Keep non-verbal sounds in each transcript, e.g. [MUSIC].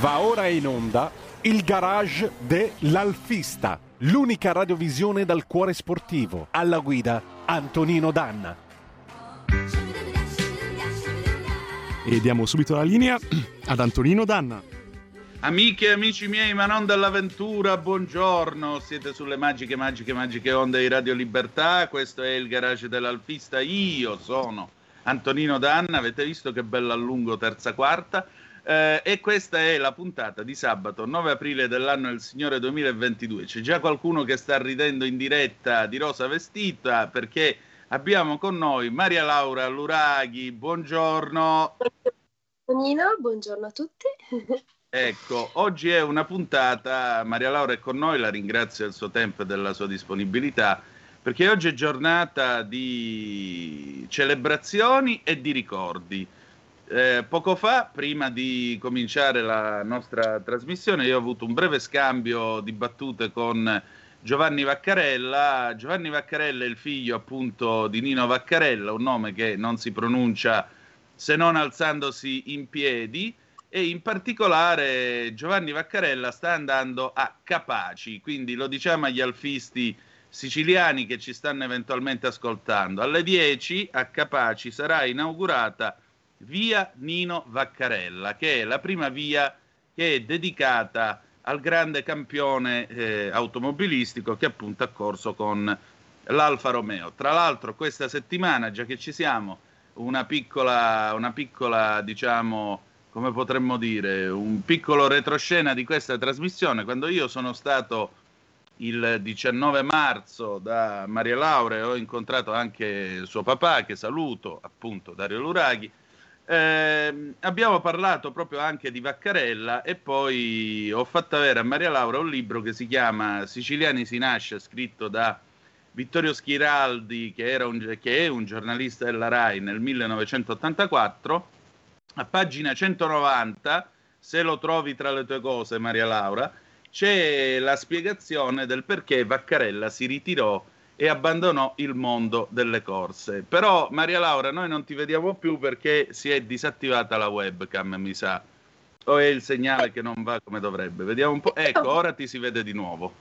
Va ora in onda il garage dell'Alfista, l'unica radiovisione dal cuore sportivo. Alla guida Antonino Danna. E diamo subito la linea ad Antonino Danna. Amiche e amici miei, ma non dell'avventura, buongiorno. Siete sulle magiche, magiche, magiche onde di Radio Libertà. Questo è il garage dell'Alfista. Io sono Antonino Danna. Avete visto che bello allungo terza quarta? Eh, e questa è la puntata di sabato 9 aprile dell'anno del Signore 2022. C'è già qualcuno che sta ridendo in diretta di rosa vestita perché abbiamo con noi Maria Laura Luraghi. Buongiorno. Buongiorno, buongiorno a tutti. [LAUGHS] Ecco, oggi è una puntata, Maria Laura è con noi, la ringrazio del suo tempo e della sua disponibilità, perché oggi è giornata di celebrazioni e di ricordi. Eh, poco fa, prima di cominciare la nostra trasmissione, io ho avuto un breve scambio di battute con Giovanni Vaccarella. Giovanni Vaccarella è il figlio appunto di Nino Vaccarella, un nome che non si pronuncia se non alzandosi in piedi e in particolare Giovanni Vaccarella sta andando a Capaci, quindi lo diciamo agli alfisti siciliani che ci stanno eventualmente ascoltando. Alle 10 a Capaci sarà inaugurata via Nino Vaccarella, che è la prima via che è dedicata al grande campione eh, automobilistico che appunto ha corso con l'Alfa Romeo. Tra l'altro questa settimana, già che ci siamo, una piccola, una piccola diciamo, come potremmo dire, un piccolo retroscena di questa trasmissione, quando io sono stato il 19 marzo da Maria Laura ho incontrato anche suo papà, che saluto, appunto Dario Luraghi, eh, abbiamo parlato proprio anche di Vaccarella e poi ho fatto avere a Maria Laura un libro che si chiama Siciliani si nasce, scritto da Vittorio Schiraldi, che, un, che è un giornalista della RAI nel 1984. A pagina 190, se lo trovi tra le tue cose, Maria Laura, c'è la spiegazione del perché Vaccarella si ritirò e abbandonò il mondo delle corse. Però, Maria Laura, noi non ti vediamo più perché si è disattivata la webcam, mi sa. O è il segnale che non va come dovrebbe. Vediamo un po'. Ecco, ora ti si vede di nuovo.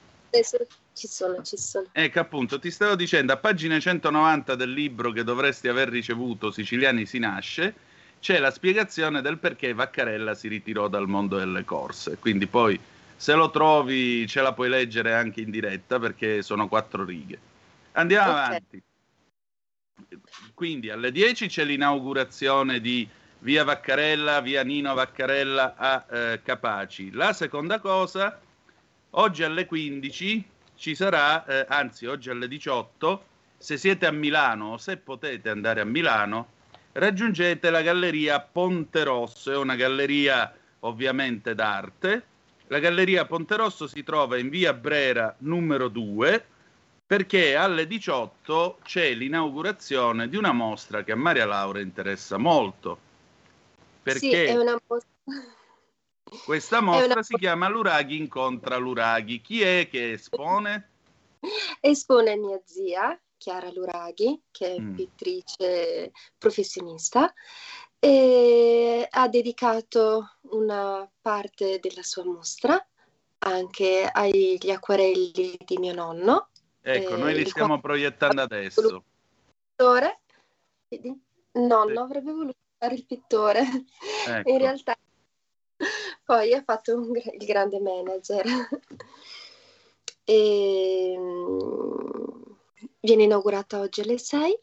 Ci sono, ci sono. Ecco, appunto, ti stavo dicendo, a pagina 190 del libro che dovresti aver ricevuto, Siciliani si nasce, c'è la spiegazione del perché Vaccarella si ritirò dal mondo delle corse. Quindi poi, se lo trovi, ce la puoi leggere anche in diretta perché sono quattro righe. Andiamo okay. avanti. Quindi alle 10 c'è l'inaugurazione di via Vaccarella, via Nino Vaccarella a eh, Capaci. La seconda cosa, oggi alle 15 ci sarà, eh, anzi oggi alle 18, se siete a Milano o se potete andare a Milano, raggiungete la galleria Ponte Rosso, è una galleria ovviamente d'arte. La galleria Ponte Rosso si trova in via Brera numero 2 perché alle 18 c'è l'inaugurazione di una mostra che a Maria Laura interessa molto. Perché sì, [LAUGHS] è una mostra. Questa mostra una... si chiama Luraghi incontra Luraghi. Chi è che espone? Espone mia zia, Chiara Luraghi, che è mm. pittrice professionista, e ha dedicato una parte della sua mostra anche agli acquarelli di mio nonno Ecco, noi li stiamo proiettando adesso. Pittore? Nonno sì. avrebbe voluto fare il pittore. [LAUGHS] Ecco. In realtà poi ha fatto un, il grande manager. e, [LAUGHS] ehm, viene inaugurata oggi alle 6.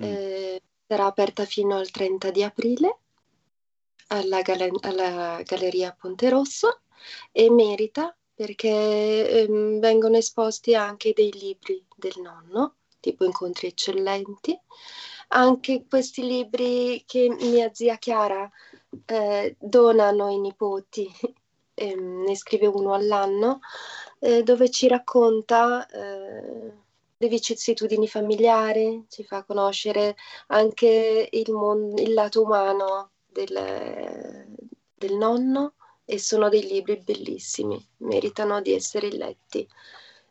Mm. Eh, sarà aperta fino al 30 di aprile alla, gal- alla Galleria Ponte Rosso e merita perché ehm, vengono esposti anche dei libri del nonno, tipo Incontri eccellenti, anche questi libri che mia zia Chiara eh, donano ai nipoti, [LAUGHS] ehm, ne scrive uno all'anno, eh, dove ci racconta eh, le vicissitudini familiari, ci fa conoscere anche il, mon- il lato umano del, del nonno e sono dei libri bellissimi, meritano di essere letti.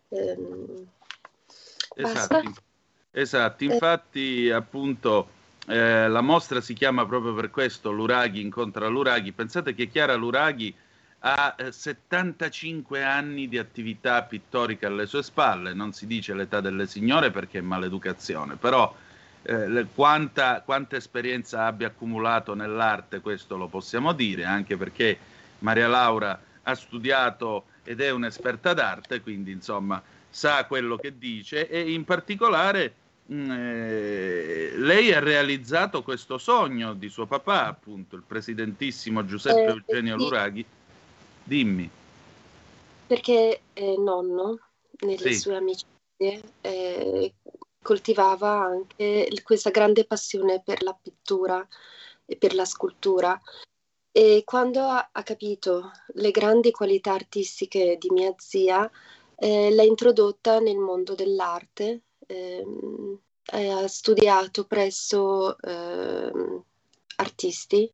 Ehm, esatto, esatto, infatti appunto Eh, la mostra si chiama proprio per questo Luraghi incontra Luraghi. Pensate che Chiara Luraghi ha 75 eh, anni di attività pittorica alle sue spalle, non si dice l'età delle signore perché è maleducazione, però eh, quanta, quanta, esperienza abbia accumulato nell'arte, questo lo possiamo dire, anche perché Maria Laura ha studiato ed è un'esperta d'arte, quindi insomma sa quello che dice e in particolare mh, mm, eh, lei ha realizzato questo sogno di suo papà, appunto, il presidentissimo Giuseppe eh, Eugenio sì. Luraghi. Dimmi. Perché eh, nonno, nelle sì. sue amicizie, eh, coltivava anche questa grande passione per la pittura e per la scultura. E quando ha, ha capito le grandi qualità artistiche di mia zia, eh, l'ha introdotta nel mondo dell'arte. Eh, ha studiato presso eh, artisti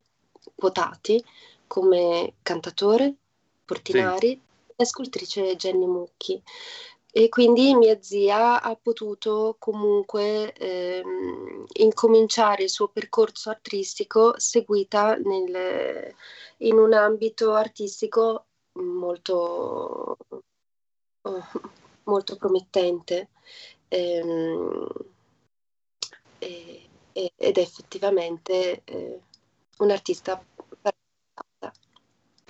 quotati come cantatore, Portinari sì. e scultrice Jenny Mucchi. E quindi mia zia ha potuto comunque ehm, incominciare il suo percorso artistico seguita nel, in un ambito artistico molto, molto promettente. Ehm, e, ed è effettivamente eh, un artista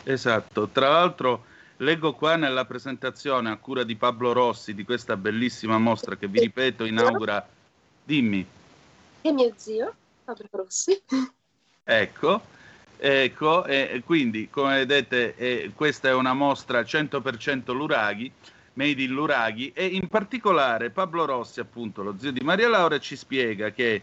Esatto, tra l'altro leggo qua nella presentazione a cura di Pablo Rossi di questa bellissima mostra che vi ripeto inaugura. Dimmi. E mio zio, Pablo Rossi. Ecco, ecco, e quindi come vedete eh, questa è una mostra 100% Luraghi, made in Luraghi e in particolare Pablo Rossi, appunto lo zio di Maria Laura, ci spiega che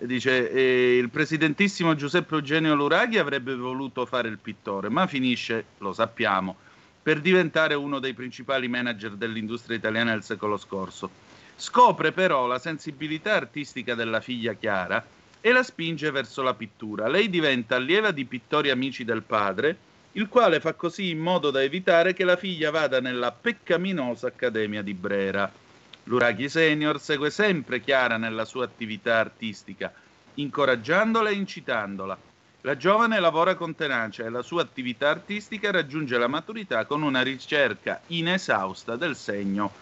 dice eh, il presidentissimo Giuseppe Eugenio Luraghi avrebbe voluto fare il pittore, ma finisce, lo sappiamo, per diventare uno dei principali manager dell'industria italiana del secolo scorso. Scopre però la sensibilità artistica della figlia Chiara e la spinge verso la pittura. Lei diventa allieva di pittori amici del padre, il quale fa così in modo da evitare che la figlia vada nella peccaminosa Accademia di Brera. Luraghi Senior segue sempre Chiara nella sua attività artistica, incoraggiandola e incitandola. La giovane lavora con tenacia e la sua attività artistica raggiunge la maturità con una ricerca inesausta del segno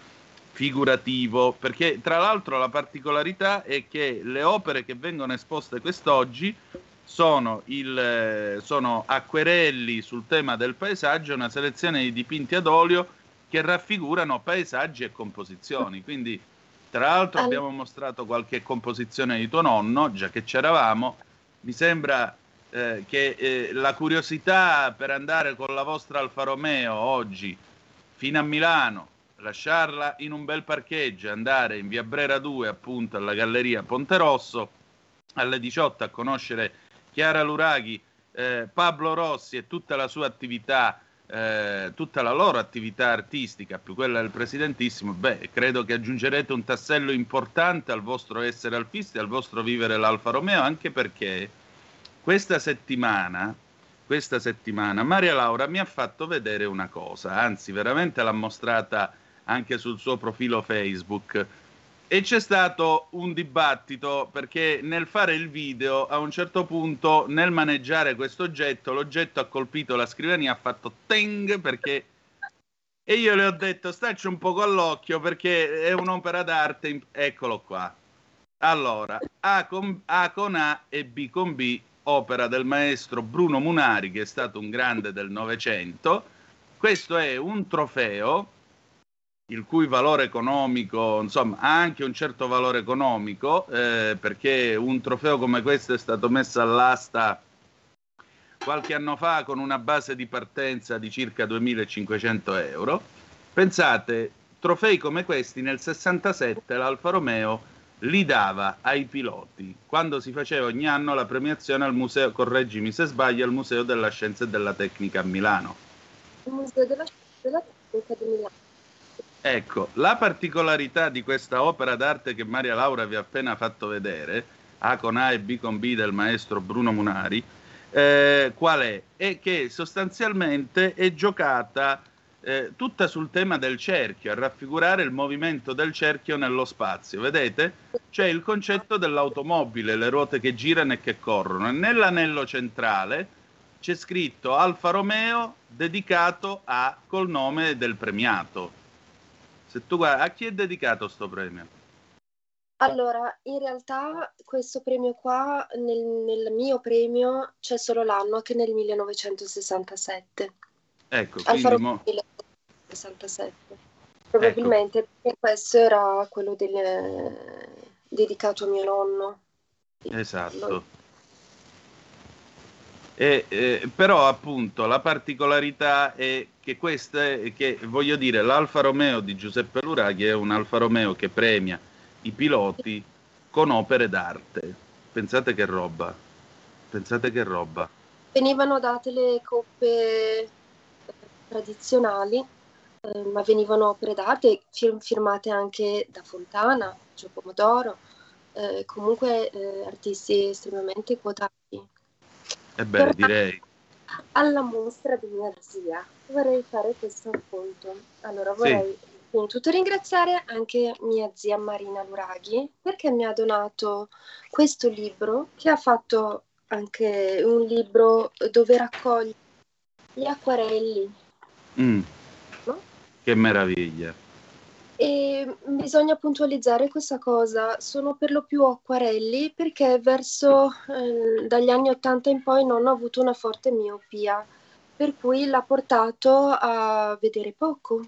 figurativo, perché tra l'altro la particolarità è che le opere che vengono esposte quest'oggi sono, il, sono acquerelli sul tema del paesaggio, una selezione di dipinti ad olio che raffigurano paesaggi e composizioni. Quindi, tra l'altro, abbiamo mostrato qualche composizione di tuo nonno, già che c'eravamo. Mi sembra eh, che eh, la curiosità per andare con la vostra Alfa Romeo oggi fino a Milano, lasciarla in un bel parcheggio andare in via Brera 2, appunto alla Galleria Ponte Rosso, alle 18 a conoscere Chiara Luraghi, eh, Pablo Rossi e tutta la sua attività eh, tutta la loro attività artistica, più quella del presidentissimo, beh, credo che aggiungerete un tassello importante al vostro essere alfisti, al vostro vivere l'Alfa Romeo, anche perché questa settimana, questa settimana Maria Laura mi ha fatto vedere una cosa, anzi veramente l'ha mostrata anche sul suo profilo Facebook. E c'è stato un dibattito perché nel fare il video a un certo punto nel maneggiare questo oggetto l'oggetto ha colpito la scrivania ha fatto teng perché e io le ho detto stacci un poco all'occhio perché è un'opera d'arte eccolo qua. Allora A con A, con A e B con B opera del maestro Bruno Munari che è stato un grande del Novecento questo è un trofeo il cui valore economico, insomma, ha anche un certo valore economico, eh, perché un trofeo come questo è stato messo all'asta qualche anno fa con una base di partenza di circa 2500 euro. Pensate, trofei come questi nel 67 l'Alfa Romeo li dava ai piloti quando si faceva ogni anno la premiazione al museo, correggimi se sbaglio, al Museo della Scienza e della Tecnica a Milano. Il Museo della Scienza e della Tecnica di Milano. Ecco, la particolarità di questa opera d'arte che Maria Laura vi ha appena fatto vedere, A con A e B con B del maestro Bruno Munari, eh, qual è? È che sostanzialmente è giocata eh, tutta sul tema del cerchio, a raffigurare il movimento del cerchio nello spazio. Vedete? C'è il concetto dell'automobile, le ruote che girano e che corrono. E nell'anello centrale c'è scritto Alfa Romeo dedicato a, col nome del premiato. Se tu guardi, a chi è dedicato questo premio? Allora, in realtà questo premio qua, nel, nel mio premio, c'è solo l'anno che nel 1967. Ecco, Alfa quindi Romeo mo- 1967. Probabilmente perché questo era quello del, dedicato a mio nonno. Esatto. E, eh, però appunto la particolarità è che questa è che voglio dire l'Alfa Romeo di Giuseppe Luraghi è un Alfa Romeo che premia i piloti con opere d'arte. Pensate che roba. Pensate che roba. Venivano date le coppe eh, tradizionali, eh, ma venivano opere d'arte fir- firmate anche da Fontana, Gio Pomodoro, eh, comunque eh, artisti estremamente quotati. Ebbene, Però- direi. Alla mostra di mia zia vorrei fare questo appunto. Allora vorrei prima di tutto ringraziare anche mia zia Marina Luraghi perché mi ha donato questo libro che ha fatto anche un libro dove raccoglie gli acquarelli. Mm, che meraviglia. E bisogna puntualizzare questa cosa, sono per lo più acquarelli perché verso eh, dagli anni 80 in poi non ho avuto una forte miopia, per cui l'ha portato a vedere poco.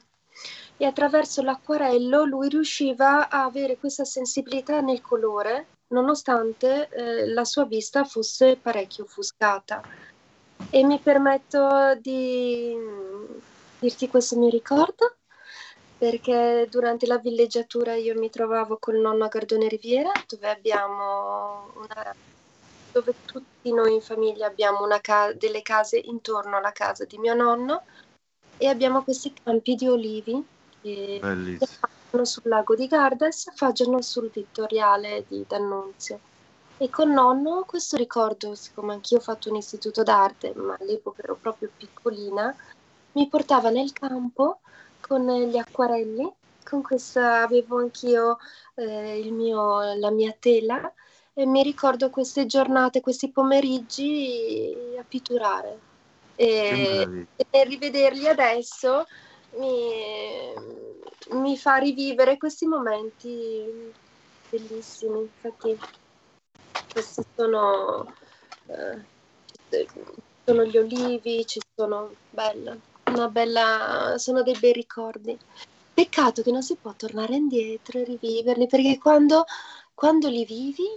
E attraverso l'acquarello lui riusciva a avere questa sensibilità nel colore, nonostante eh, la sua vista fosse parecchio offuscata. E mi permetto di dirti questo mio ricordo perché durante la villeggiatura io mi trovavo col nonno a Gardone Riviera, dove abbiamo una, dove tutti noi in famiglia abbiamo una ca- delle case intorno alla casa di mio nonno e abbiamo questi campi di olivi che affacciano sul lago di Garda e si affacciano sul Vittoriale di D'Annunzio. E con nonno questo ricordo, siccome anch'io ho fatto un istituto d'arte, ma all'epoca ero proprio piccolina, mi portava nel campo con gli acquarelli, con questa avevo anch'io eh, il mio, la mia tela e mi ricordo queste giornate, questi pomeriggi a pitturare. E, e rivederli adesso mi, mi fa rivivere questi momenti bellissimi. Infatti, questi sono, eh, sono gli olivi, ci sono bella, una bella, sono dei bei ricordi. Peccato che non si può tornare indietro e riviverli, perché quando, quando li vivi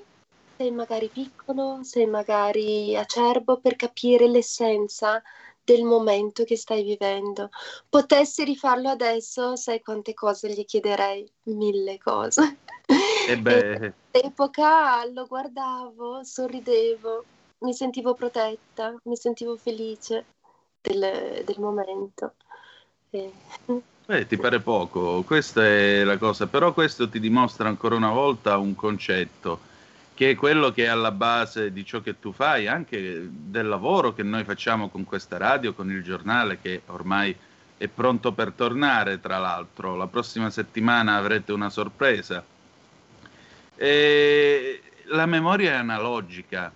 sei magari piccolo, sei magari acerbo per capire l'essenza del momento che stai vivendo. Potessi rifarlo adesso, sai quante cose gli chiederei? Mille cose. E [LAUGHS] beh, All'epoca lo guardavo, sorridevo, mi sentivo protetta, mi sentivo felice del, del momento. E- beh, [LAUGHS] ti pare poco, questa è la cosa, però questo ti dimostra ancora una volta un concetto che è quello che è alla base di ciò che tu fai, anche del lavoro che noi facciamo con questa radio, con il giornale che ormai è pronto per tornare, tra l'altro. La prossima settimana avrete una sorpresa. E la memoria è analogica.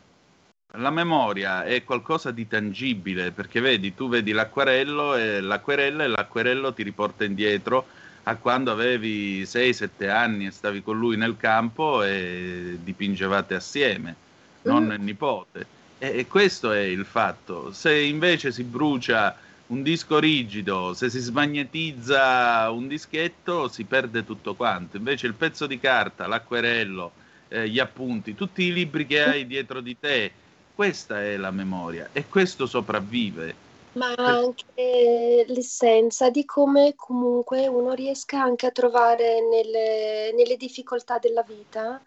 La memoria è qualcosa di tangibile, perché vedi, tu vedi l'acquarello e l'acquerella e l'acquerello ti riporta indietro a quando avevi 6-7 anni e stavi con lui nel campo e dipingevate assieme, nonno e nipote. E, e questo è il fatto. Se invece si brucia un disco rigido, se si smagnetizza un dischetto, si perde tutto quanto. Invece il pezzo di carta, l'acquerello, eh, gli appunti, tutti i libri che hai dietro di te, questa è la memoria e questo sopravvive. Ma anche l'essenza di come comunque uno riesca anche a trovare nelle, nelle difficoltà della vita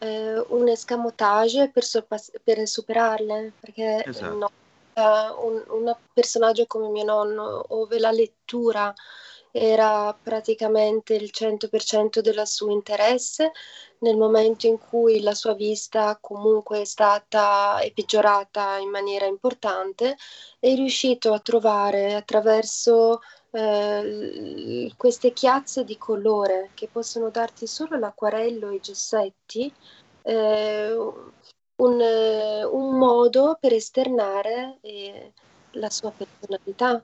eh, un escamotage per, sorpass- per superarle, perché Esatto. no, eh, un, un personaggio come mio nonno, dove la lettura era praticamente il 100% del suo interesse, nel momento in cui la sua vista comunque è stata è peggiorata in maniera importante, è riuscito a trovare attraverso eh, queste chiazze di colore che possono darti solo l'acquarello e i gessetti, eh, un, un, modo per esternare eh, la sua personalità.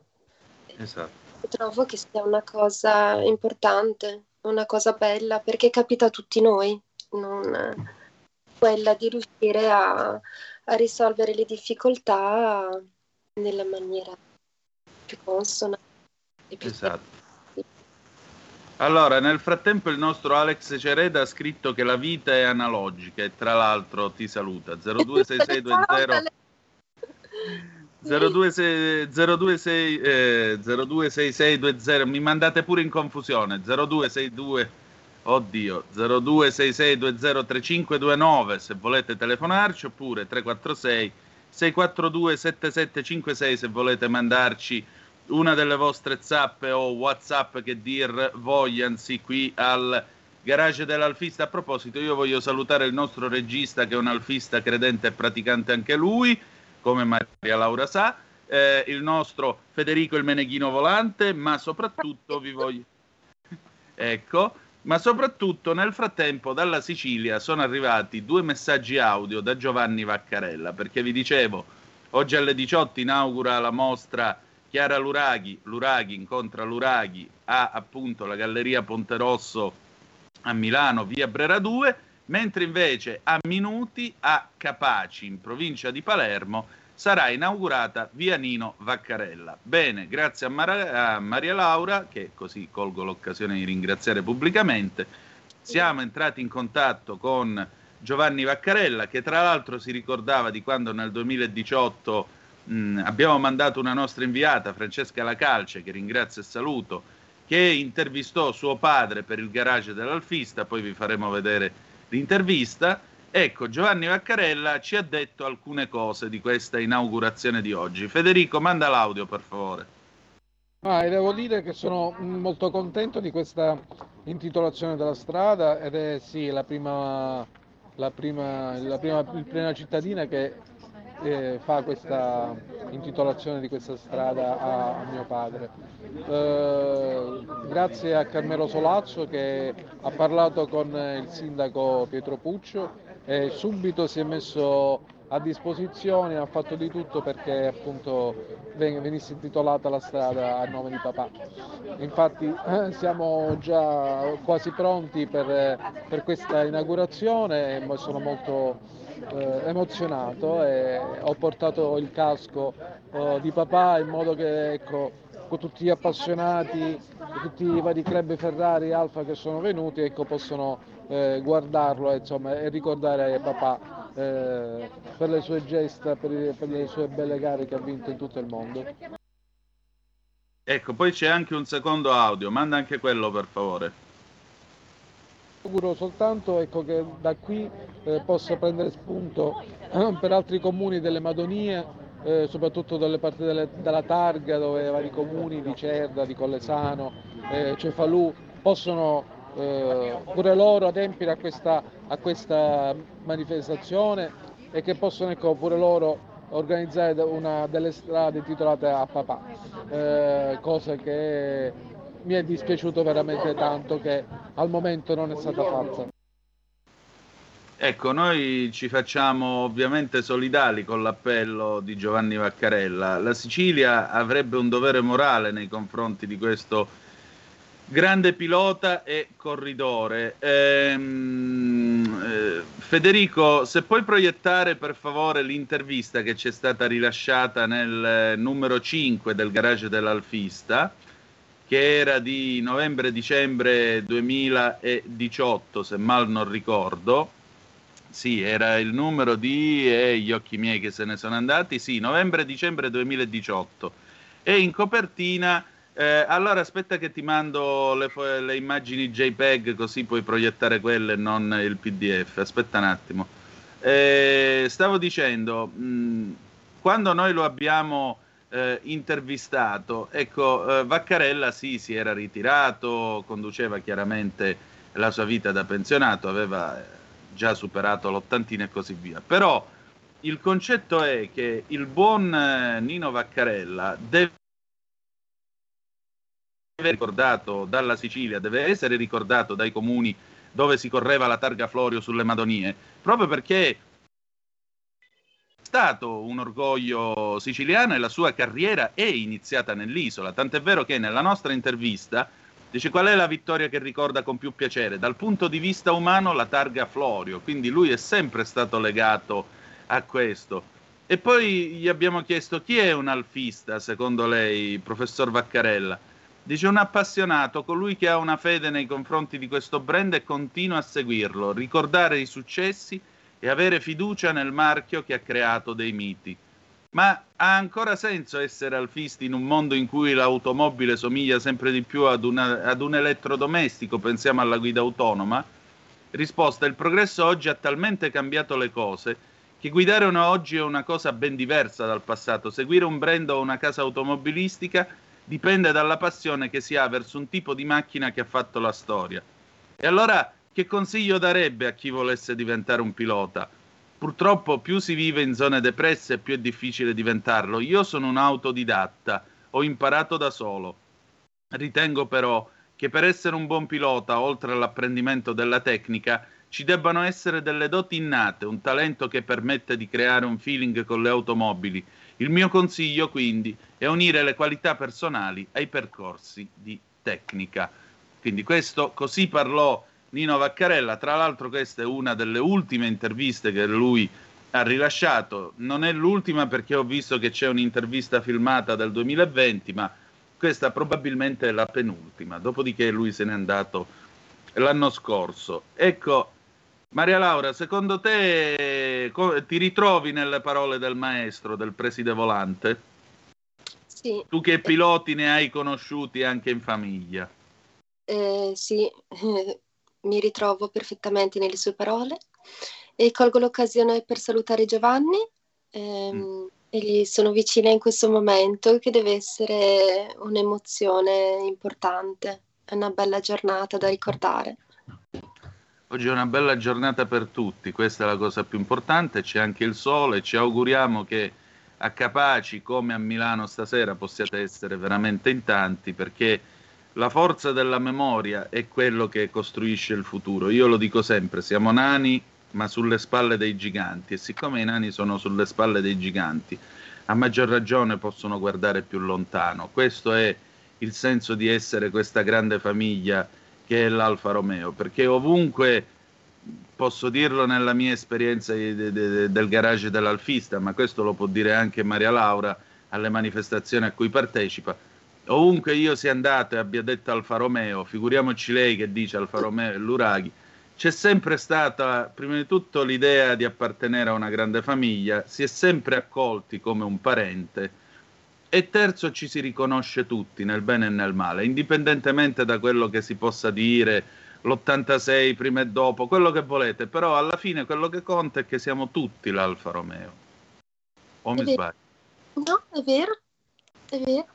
Esatto. Trovo che sia una cosa importante, una cosa bella, perché capita a tutti noi, non quella di riuscire a, a risolvere le difficoltà nella maniera più consona. Più esatto. Allora, nel frattempo il nostro Alex Cereda ha scritto che la vita è analogica e tra l'altro ti saluta [LAUGHS] 026620 0266 eh, 026620 mi mandate pure in confusione 0262 oddio 0266203529 se volete telefonarci oppure 346 642 7756 se volete mandarci una delle vostre zappe o whatsapp che dir vogliansi qui al garage dell'alfista. A proposito io voglio salutare il nostro regista che è un alfista credente e praticante anche lui come Maria Laura sa eh, il nostro Federico il Meneghino Volante ma soprattutto vi voglio [LAUGHS] ecco ma soprattutto nel frattempo dalla Sicilia sono arrivati due messaggi audio da Giovanni Vaccarella, perché vi dicevo, oggi alle 18 inaugura la mostra Chiara Luraghi, Luraghi incontra Luraghi a appunto la Galleria Ponte Rosso a Milano, via Brera 2, mentre invece a Minuti a Capaci, in provincia di Palermo, sarà inaugurata via Nino Vaccarella. Bene, grazie a, Mar- a, Maria Laura, che così colgo l'occasione di ringraziare pubblicamente, siamo entrati in contatto con Giovanni Vaccarella, che tra l'altro si ricordava di quando nel 2018 mh, abbiamo mandato una nostra inviata, Francesca Lacalce, che ringrazio e saluto, che intervistò suo padre per il garage dell'Alfista, poi vi faremo vedere l'intervista Ecco, Giovanni Vaccarella ci ha detto alcune cose di questa inaugurazione di oggi. Federico, manda l'audio per favore. Ah, devo dire che sono molto contento di questa intitolazione della strada ed è sì, la prima, la prima, la prima, la prima cittadina che eh, fa questa intitolazione di questa strada a, a mio padre. Eh, grazie a Carmelo Solazzo che ha parlato con il sindaco Pietro Puccio e subito si è messo a disposizione, ha fatto di tutto perché appunto venisse intitolata la strada a nome di papà. Infatti siamo già quasi pronti per, per questa inaugurazione e sono molto eh, emozionato e ho portato il casco eh, di papà in modo che ecco, con tutti gli appassionati, tutti i vari club Ferrari Alfa che sono venuti ecco, possono eh, guardarlo insomma, e ricordare papà eh, per le sue gesta, per, per le sue belle gare che ha vinto in tutto il mondo. Ecco, poi c'è anche un secondo audio, manda anche quello per favore. Auguro soltanto ecco, che da qui eh, possa prendere spunto eh, [CLEARS THROAT] per altri comuni delle Madonie, eh, soprattutto dalle parti delle, della Targa, dove vari comuni di Cerda, di Collesano, eh, Cefalù possono eh, pure loro adempiere a questa, a questa, manifestazione e che possono ecco, pure loro organizzare una delle strade titolate a papà, eh, cosa che mi è dispiaciuto veramente tanto che al momento non è stata fatta. Ecco, noi ci facciamo ovviamente solidali con l'appello di Giovanni Vaccarella. La Sicilia avrebbe un dovere morale nei confronti di questo grande pilota e corridore. Ehm, eh, Federico, se puoi proiettare per favore l'intervista che ci è stata rilasciata nel eh, numero 5 del garage dell'Alfista, che era di novembre-dicembre 2018, se mal non ricordo. Sì, era il numero di... eh, gli occhi miei che se ne sono andati. Sì, novembre-dicembre 2018. E in copertina eh, allora aspetta che ti mando le, le, immagini JPEG così puoi proiettare quelle e non il PDF. Aspetta un attimo. Eh, stavo dicendo, mh, mm, quando noi lo abbiamo eh, intervistato, ecco, eh, Vaccarella sì, si era ritirato, conduceva chiaramente la sua vita da pensionato, aveva eh, già superato l'ottantina e così via. Però il concetto è che il buon eh, Nino Vaccarella deve ricordato dalla Sicilia, deve essere ricordato dai comuni dove si correva la targa Florio sulle Madonie, proprio perché stato un orgoglio siciliano e la sua carriera è iniziata nell'isola, tant'è vero che nella nostra intervista dice qual è la vittoria che ricorda con più piacere? Dal punto di vista umano la targa Florio, quindi lui è sempre stato legato a questo. E poi gli abbiamo chiesto chi è un alfista, secondo lei, professor Vaccarella? Dice un appassionato, colui che ha una fede nei confronti di questo brand e continua a seguirlo, ricordare i successi e avere fiducia nel marchio che ha creato dei miti. Ma ha ancora senso essere alfisti in un mondo in cui l'automobile somiglia sempre di più ad, una, ad un elettrodomestico? Pensiamo alla guida autonoma? Risposta: il progresso oggi ha talmente cambiato le cose che guidare una oggi è una cosa ben diversa dal passato. Seguire un brand o una casa automobilistica dipende dalla passione che si ha verso un tipo di macchina che ha fatto la storia. E allora che consiglio darebbe a chi volesse diventare un pilota? Purtroppo più si vive in zone depresse più è difficile diventarlo. Io sono un autodidatta, ho imparato da solo. Ritengo però che per essere un buon pilota, oltre all'apprendimento della tecnica, ci debbano essere delle doti innate, un talento che permette di creare un feeling con le automobili. Il mio consiglio quindi è unire le qualità personali ai percorsi di tecnica. Quindi questo così parlò Nino Vaccarella, tra l'altro questa è una delle ultime interviste che lui ha rilasciato, non è l'ultima perché ho visto che c'è un'intervista filmata del 2020, ma questa probabilmente è la penultima, dopodiché lui se n'è andato l'anno scorso. Ecco, Maria Laura, secondo te ti ritrovi nelle parole del maestro, del preside volante? Sì. Tu che piloti ne hai conosciuti anche in famiglia? Eh, sì, mi ritrovo perfettamente nelle sue parole e colgo l'occasione per salutare Giovanni ehm, mm. e gli sono vicina in questo momento che deve essere un'emozione importante, è una bella giornata da ricordare. Oggi è una bella giornata per tutti, questa è la cosa più importante, c'è anche il sole, ci auguriamo che a Capaci come a Milano stasera possiate essere veramente in tanti perché la forza della memoria è quello che costruisce il futuro. Io lo dico sempre, siamo nani ma sulle spalle dei giganti e siccome i nani sono sulle spalle dei giganti, a maggior ragione possono guardare più lontano. Questo è il senso di essere questa grande famiglia che è l'Alfa Romeo, perché ovunque posso dirlo nella mia esperienza de, de, de, del garage dell'Alfista, ma questo lo può dire anche Maria Laura alle manifestazioni a cui partecipa. Ovunque io sia andato e abbia detto Alfa Romeo, figuriamoci lei che dice Alfa Romeo e l'Uraghi, c'è sempre stata, prima di tutto, l'idea di appartenere a una grande famiglia, si è sempre accolti come un parente e terzo, ci si riconosce tutti nel bene e nel male, indipendentemente da quello che si possa dire, l'86 prima e dopo, quello che volete, però alla fine quello che conta è che siamo tutti l'Alfa Romeo. O è mi vero. sbaglio? No, è vero, è vero.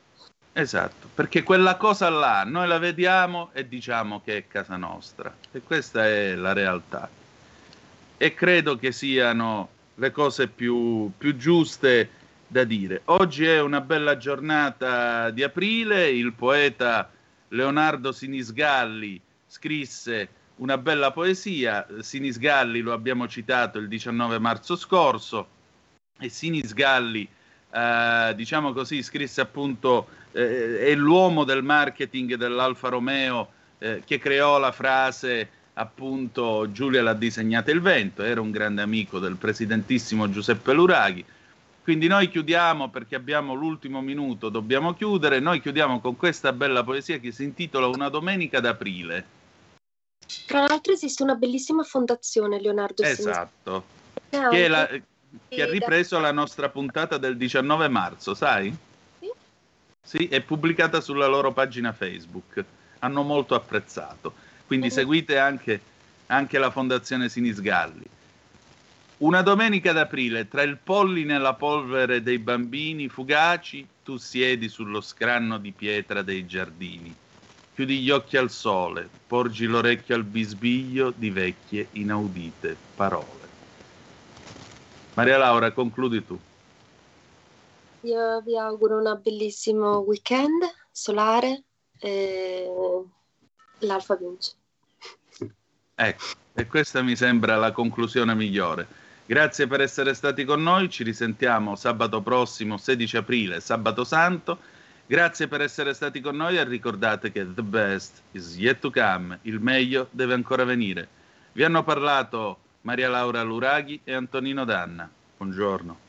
Esatto, perché quella cosa là noi la vediamo e diciamo che è casa nostra e questa è la realtà. E credo che siano le cose più, più giuste da dire. Oggi è una bella giornata di aprile, il poeta Leonardo Sinisgalli scrisse una bella poesia, Sinisgalli lo abbiamo citato il 19 marzo scorso e Sinisgalli, eh, diciamo così, scrisse appunto, eh, è l'uomo del marketing dell'Alfa Romeo eh, che creò la frase appunto Giulia l'ha disegnata il vento, era un grande amico del presidentissimo Giuseppe Luraghi quindi noi chiudiamo perché abbiamo l'ultimo minuto, dobbiamo chiudere. Noi chiudiamo con questa bella poesia che si intitola Una domenica d'aprile. Tra l'altro esiste una bellissima fondazione, Leonardo. Esatto, che, la, che, ha ripreso la nostra puntata del 19 marzo, sai? Sì. È pubblicata sulla loro pagina Facebook. Hanno molto apprezzato. Quindi mm-hmm. seguite anche, anche la Fondazione Sinisgalli. Una domenica d'aprile, tra il polline e la polvere dei bambini fugaci, tu siedi sullo scranno di pietra dei giardini. Chiudi gli occhi al sole, porgi l'orecchio al bisbiglio di vecchie inaudite parole. Maria Laura, concludi tu. Io vi auguro un bellissimo weekend solare, e l'Alfa vince. Ecco, e questa mi sembra la conclusione migliore. Grazie per essere stati con noi, ci risentiamo sabato prossimo, 16 aprile, sabato santo. Grazie per essere stati con noi e ricordate che the best is yet to come, il meglio deve ancora venire. Vi hanno parlato Maria Laura Luraghi e Antonino Danna. Buongiorno.